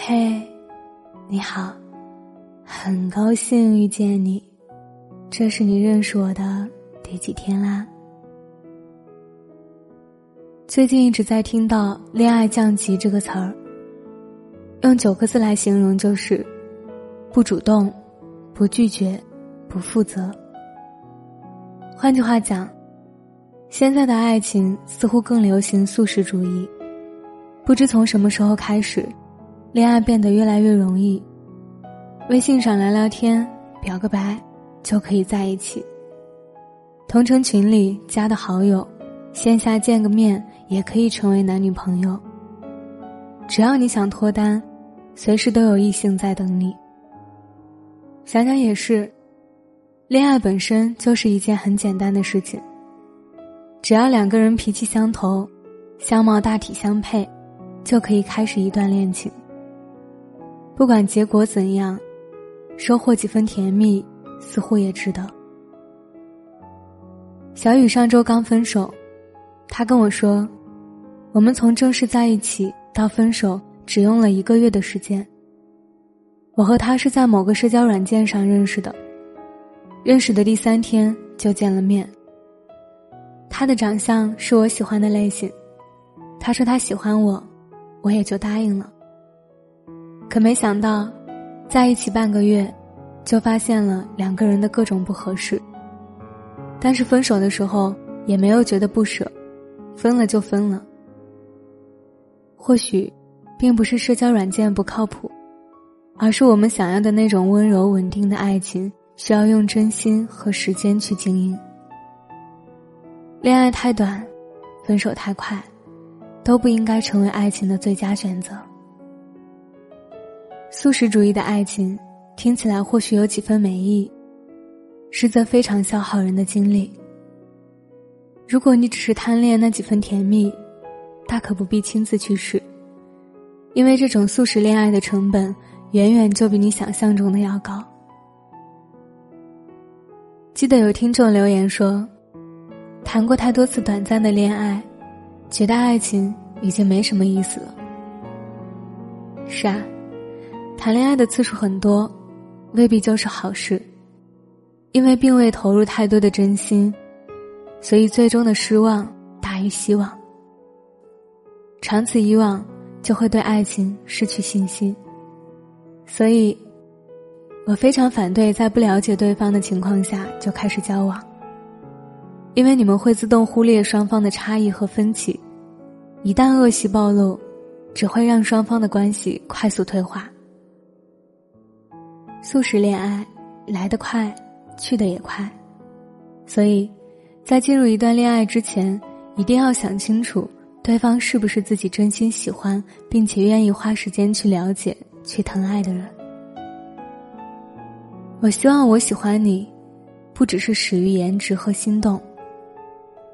嘿，你好，很高兴遇见你。这是你认识我的第几天啦？最近一直在听到“恋爱降级”这个词儿，用九个字来形容就是：不主动、不拒绝、不负责。换句话讲，现在的爱情似乎更流行素食主义。不知从什么时候开始，恋爱变得越来越容易。微信上聊聊天、表个白，就可以在一起。同城群里加的好友，线下见个面也可以成为男女朋友。只要你想脱单，随时都有异性在等你。想想也是，恋爱本身就是一件很简单的事情。只要两个人脾气相投，相貌大体相配。就可以开始一段恋情。不管结果怎样，收获几分甜蜜，似乎也值得。小雨上周刚分手，他跟我说，我们从正式在一起到分手只用了一个月的时间。我和他是在某个社交软件上认识的，认识的第三天就见了面。他的长相是我喜欢的类型，他说他喜欢我。我也就答应了。可没想到，在一起半个月，就发现了两个人的各种不合适。但是分手的时候也没有觉得不舍，分了就分了。或许，并不是社交软件不靠谱，而是我们想要的那种温柔稳定的爱情，需要用真心和时间去经营。恋爱太短，分手太快。都不应该成为爱情的最佳选择。素食主义的爱情听起来或许有几分美意，实则非常消耗人的精力。如果你只是贪恋那几分甜蜜，大可不必亲自去试，因为这种素食恋爱的成本远远就比你想象中的要高。记得有听众留言说，谈过太多次短暂的恋爱。觉得爱情已经没什么意思了。是啊，谈恋爱的次数很多，未必就是好事，因为并未投入太多的真心，所以最终的失望大于希望。长此以往，就会对爱情失去信心。所以，我非常反对在不了解对方的情况下就开始交往。因为你们会自动忽略双方的差异和分歧，一旦恶习暴露，只会让双方的关系快速退化。速食恋爱来得快，去的也快，所以，在进入一段恋爱之前，一定要想清楚对方是不是自己真心喜欢并且愿意花时间去了解、去疼爱的人。我希望我喜欢你，不只是始于颜值和心动。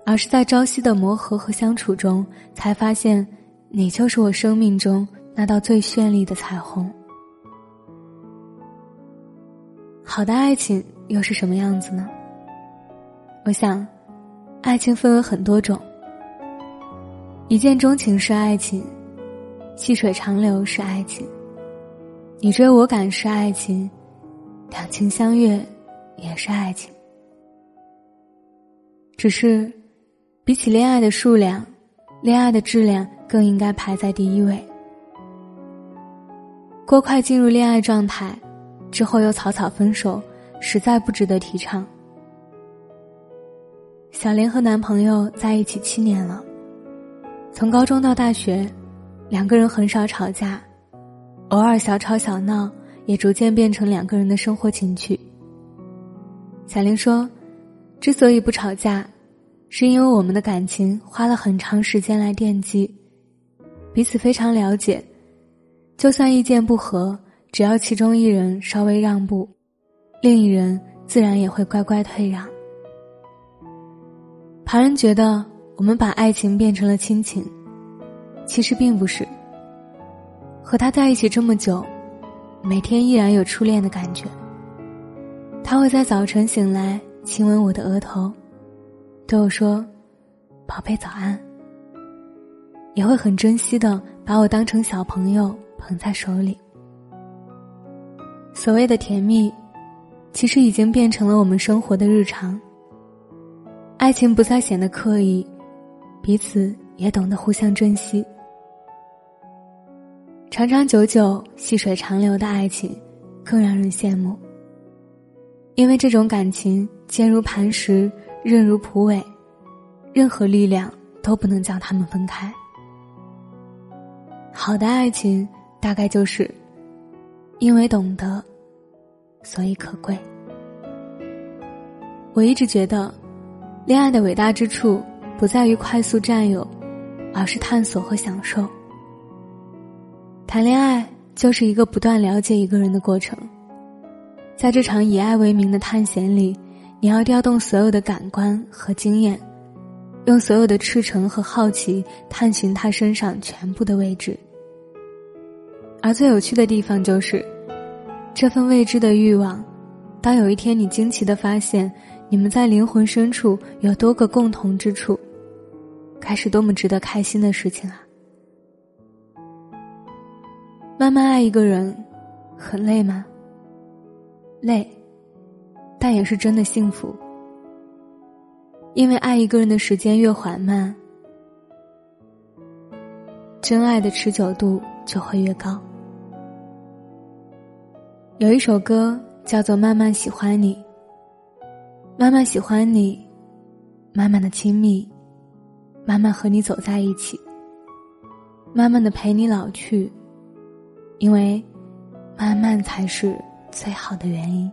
而是在朝夕的磨合和相处中，才发现，你就是我生命中那道最绚丽的彩虹。好的爱情又是什么样子呢？我想，爱情分为很多种。一见钟情是爱情，细水长流是爱情，你追我赶是爱情，两情相悦也是爱情。只是。比起恋爱的数量，恋爱的质量更应该排在第一位。过快进入恋爱状态，之后又草草分手，实在不值得提倡。小莲和男朋友在一起七年了，从高中到大学，两个人很少吵架，偶尔小吵小闹，也逐渐变成两个人的生活情趣。小莲说：“之所以不吵架。”是因为我们的感情花了很长时间来奠基，彼此非常了解，就算意见不合，只要其中一人稍微让步，另一人自然也会乖乖退让。旁人觉得我们把爱情变成了亲情，其实并不是。和他在一起这么久，每天依然有初恋的感觉。他会在早晨醒来亲吻我的额头。对我说：“宝贝，早安。”也会很珍惜的把我当成小朋友捧在手里。所谓的甜蜜，其实已经变成了我们生活的日常。爱情不再显得刻意，彼此也懂得互相珍惜。长长久久、细水长流的爱情，更让人羡慕。因为这种感情坚如磐石，韧如蒲苇，任何力量都不能将他们分开。好的爱情，大概就是，因为懂得，所以可贵。我一直觉得，恋爱的伟大之处，不在于快速占有，而是探索和享受。谈恋爱就是一个不断了解一个人的过程，在这场以爱为名的探险里，你要调动所有的感官和经验，用所有的赤诚和好奇探寻他身上全部的位置。而最有趣的地方就是，这份未知的欲望，当有一天你惊奇的发现，你们在灵魂深处有多个共同之处，该是多么值得开心的事情啊！慢慢爱一个人，很累吗？累，但也是真的幸福。因为爱一个人的时间越缓慢，真爱的持久度就会越高。有一首歌叫做《慢慢喜欢你》，慢慢喜欢你，慢慢的亲密，慢慢和你走在一起，慢慢的陪你老去。因为，慢慢才是最好的原因。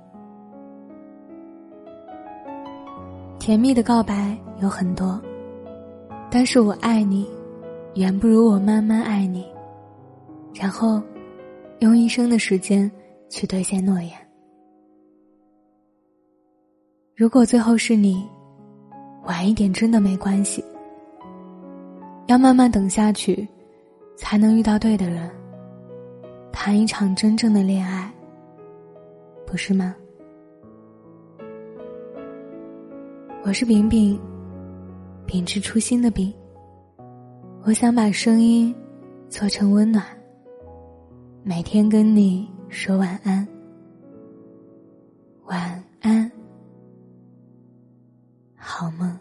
甜蜜的告白有很多，但是我爱你，远不如我慢慢爱你。然后，用一生的时间去兑现诺言。如果最后是你，晚一点真的没关系。要慢慢等下去，才能遇到对的人。谈一场真正的恋爱，不是吗？我是饼饼，秉持初心的饼。我想把声音做成温暖，每天跟你说晚安。晚安，好梦。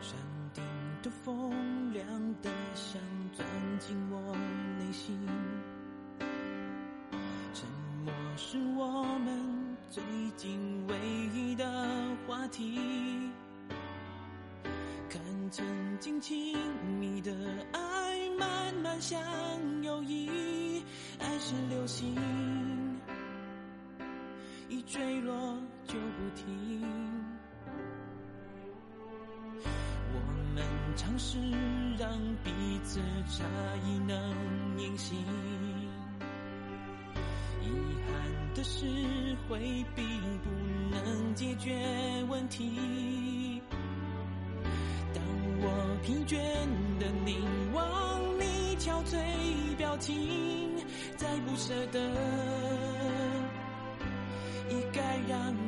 山顶的风凉得像钻进我内心，沉默是我们最近唯一的话题。看曾经亲密的爱慢慢像友谊，爱是流星，一坠落就不停。尝试让彼此差异能隐形，遗憾的是回避不能解决问题。当我疲倦的凝望你憔悴表情，再不舍得，也该让。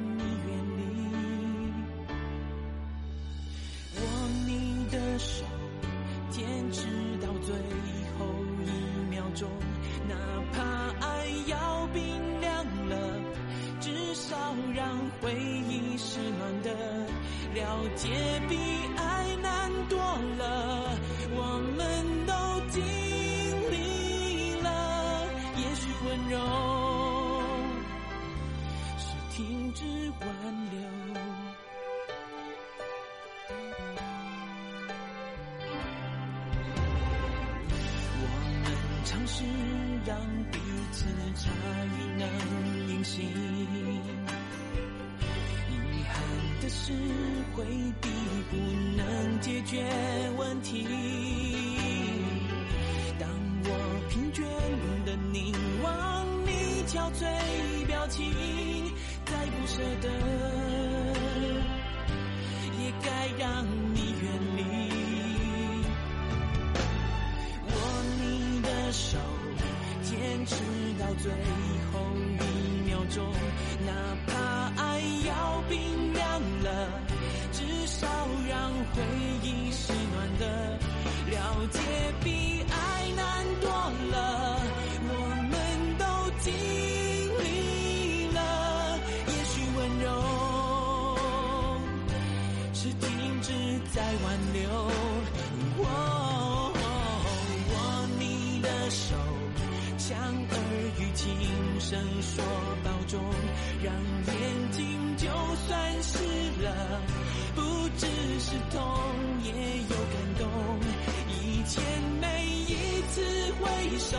了解比爱难多了，我们都经历了。也许温柔是停止挽留。我们尝试让彼此差异能隐形，遗憾的是回避不能解决问题。当我疲倦的凝望你憔悴表情，再不舍得，回忆是暖的。了解比爱难多了，我们都经历了，也许温柔是停止在挽留。我握你的手，像耳语轻声说保重，让眼睛就算湿了，是痛，也有感动。以前每一次挥手，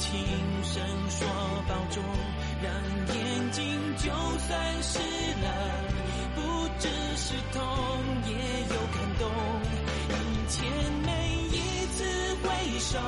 轻声说保重，让眼睛就算湿了，不只是痛，也有感动。以前每一次回首。